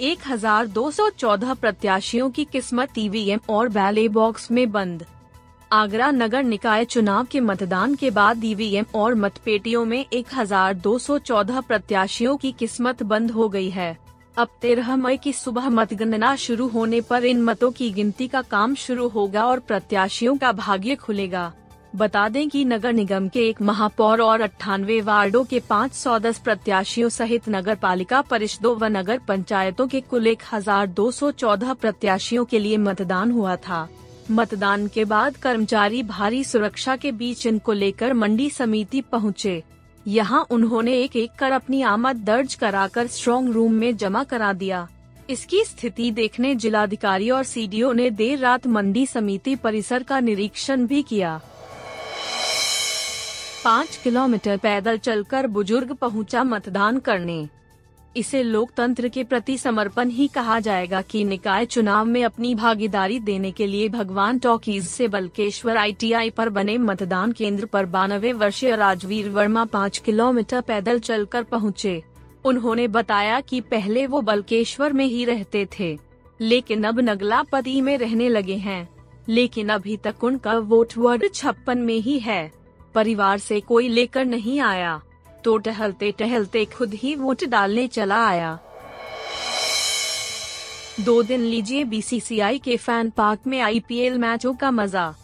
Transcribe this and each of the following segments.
एक हज़ार दो सौ चौदह प्रत्याशियों की किस्मत ईवीएम और बैले बॉक्स में बंद। आगरा नगर निकाय चुनाव के मतदान के बाद ईवीएम और मतपेटियों में 1214 प्रत्याशियों की किस्मत बंद हो गई है। अब तेरह मई की सुबह मतगणना शुरू होने पर इन मतों की गिनती का काम शुरू होगा और प्रत्याशियों का भाग्य खुलेगा। बता दें कि नगर निगम के एक महापौर और अट्ठानवे वार्डों के 510 प्रत्याशियों सहित नगर पालिका परिषदों व नगर पंचायतों के कुल 1214 प्रत्याशियों के लिए मतदान हुआ था। मतदान के बाद कर्मचारी भारी सुरक्षा के बीच इनको लेकर मंडी समिति पहुँचे। यहाँ उन्होंने एक एक कर अपनी आमद दर्ज कराकर स्ट्रॉन्ग रूम में जमा करा दिया। इसकी स्थिति देखने जिलाधिकारी और सीडीओ ने देर रात मंडी समिति परिसर का निरीक्षण भी किया। पाँच किलोमीटर पैदल चलकर बुज़ुर्ग पहुँचा मतदान करने। इसे लोकतंत्र के प्रति समर्पण ही कहा जाएगा कि निकाय चुनाव में अपनी भागीदारी देने के लिए भगवान टॉकीज से बलकेश्वर आईटीआई पर बने मतदान केंद्र पर बानवे वर्षीय राजवीर वर्मा पाँच किलोमीटर पैदल चलकर पहुँचे। उन्होंने बताया कि पहले वो बलकेश्वर में ही रहते थे, लेकिन अब नगलापति में रहने लगे हैं, लेकिन अभी तक उनका वोट वर्ड छप्पन में ही है। परिवार से कोई लेकर नहीं आया तो टहलते टहलते खुद ही वोट डालने चला आया। दो दिन लीजिए बीसीसीआई के फ़ैन पार्क में आईपीएल मैचों का मज़ा।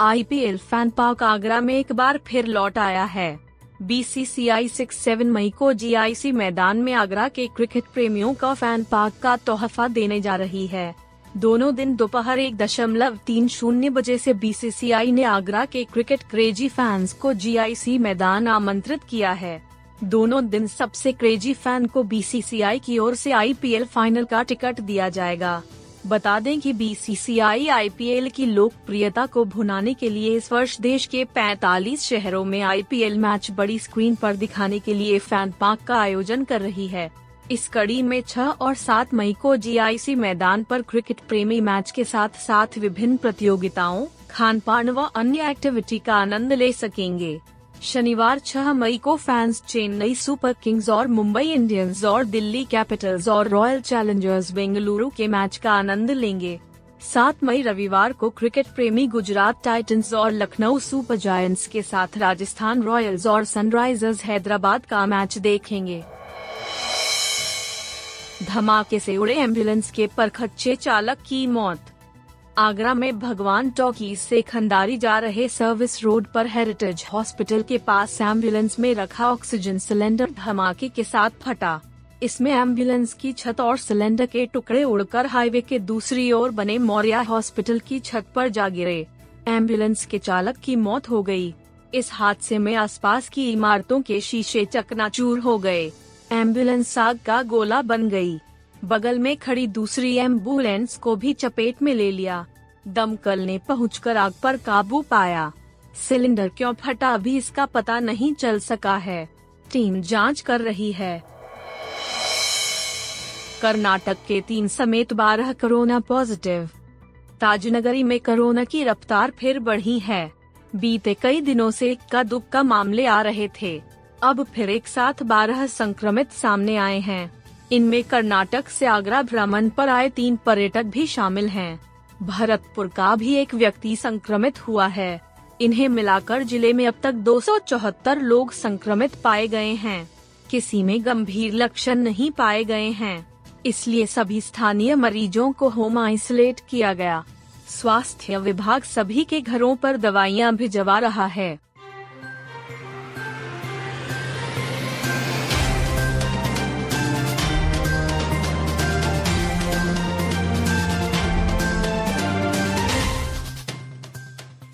आईपीएल फ़ैन पार्क आगरा में एक बार फिर लौट आया है। बीसीसीआई सिक्स सेवन मई को जीआईसी मैदान में आगरा के क्रिकेट प्रेमियों का फ़ैन पार्क का तोहफा देने जा रही है। दोनों दिन दोपहर एक दशमलव तीन शून्य बजे से बीसीसीआई ने आगरा के क्रिकेट क्रेजी फैंस को जीआईसी मैदान आमंत्रित किया है। दोनों दिन सबसे क्रेजी फ़ैन को बीसीसीआई की ओर से आईपीएल फाइनल का टिकट दिया जाएगा। बता दें कि बीसीसीआई आईपीएल की लोकप्रियता को भुनाने के लिए इस वर्ष देश के 45 शहरों में आईपीएल मैच बड़ी स्क्रीन पर दिखाने के लिए फ़ैन पार्क का आयोजन कर रही है। इस कड़ी में 6 और 7 मई को जीआईसी मैदान पर क्रिकेट प्रेमी मैच के साथ साथ विभिन्न प्रतियोगिताओं खान पान व अन्य एक्टिविटी का आनंद ले सकेंगे। शनिवार 6 मई को फैंस चेन्नई सुपर किंग्स और मुंबई इंडियंस और दिल्ली कैपिटल्स और रॉयल चैलेंजर्स बेंगलुरु के मैच का आनंद लेंगे। 7 मई रविवार को क्रिकेट प्रेमी गुजरात टाइटंस और लखनऊ सुपर जायंट्स के साथ राजस्थान रॉयल्स और सनराइजर्स हैदराबाद का मैच देखेंगे। धमाके से उड़े एंबुलेंस के परखच्चे चालक की मौत। आगरा में भगवान टॉकीज से खंडारी जा रहे सर्विस रोड पर हेरिटेज हॉस्पिटल के पास एंबुलेंस में रखा ऑक्सीजन सिलेंडर धमाके के साथ फटा। इसमें एंबुलेंस की छत और सिलेंडर के टुकड़े उड़कर हाईवे के दूसरी ओर बने मौर्या हॉस्पिटल की छत पर जा गिरे। एंबुलेंस के चालक की मौत हो गई। इस हादसे में आसपास की इमारतों के शीशे चकनाचूर हो गए। एंबुलेंस आग का गोला बन गई। बगल में खड़ी दूसरी एंबुलेंस को भी चपेट में ले लिया। दमकल ने पहुंचकर आग पर काबू पाया। सिलेंडर क्यों फटा अभी इसका पता नहीं चल सका है। टीम जाँच कर रही है। कर्नाटक के तीन समेत बारह कोरोना पॉजिटिव। ताजनगरी में कोरोना की रफ्तार फिर बढ़ी है। बीते कई दिनों से इक्का दुक्का मामले आ रहे थे। अब फिर एक साथ बारह संक्रमित सामने आए हैं। इनमें कर्नाटक से आगरा भ्रमण पर आए तीन पर्यटक भी शामिल हैं। भरतपुर का भी एक व्यक्ति संक्रमित हुआ है। इन्हें मिलाकर ज़िले में अब तक 274 लोग संक्रमित पाए गए हैं। किसी में गंभीर लक्षण नहीं पाए गए हैं। इसलिए सभी स्थानीय मरीजों को होम आइसोलेट किया गया। स्वास्थ्य विभाग सभी के घरों पर दवाइयाँ भिजवा रहा है।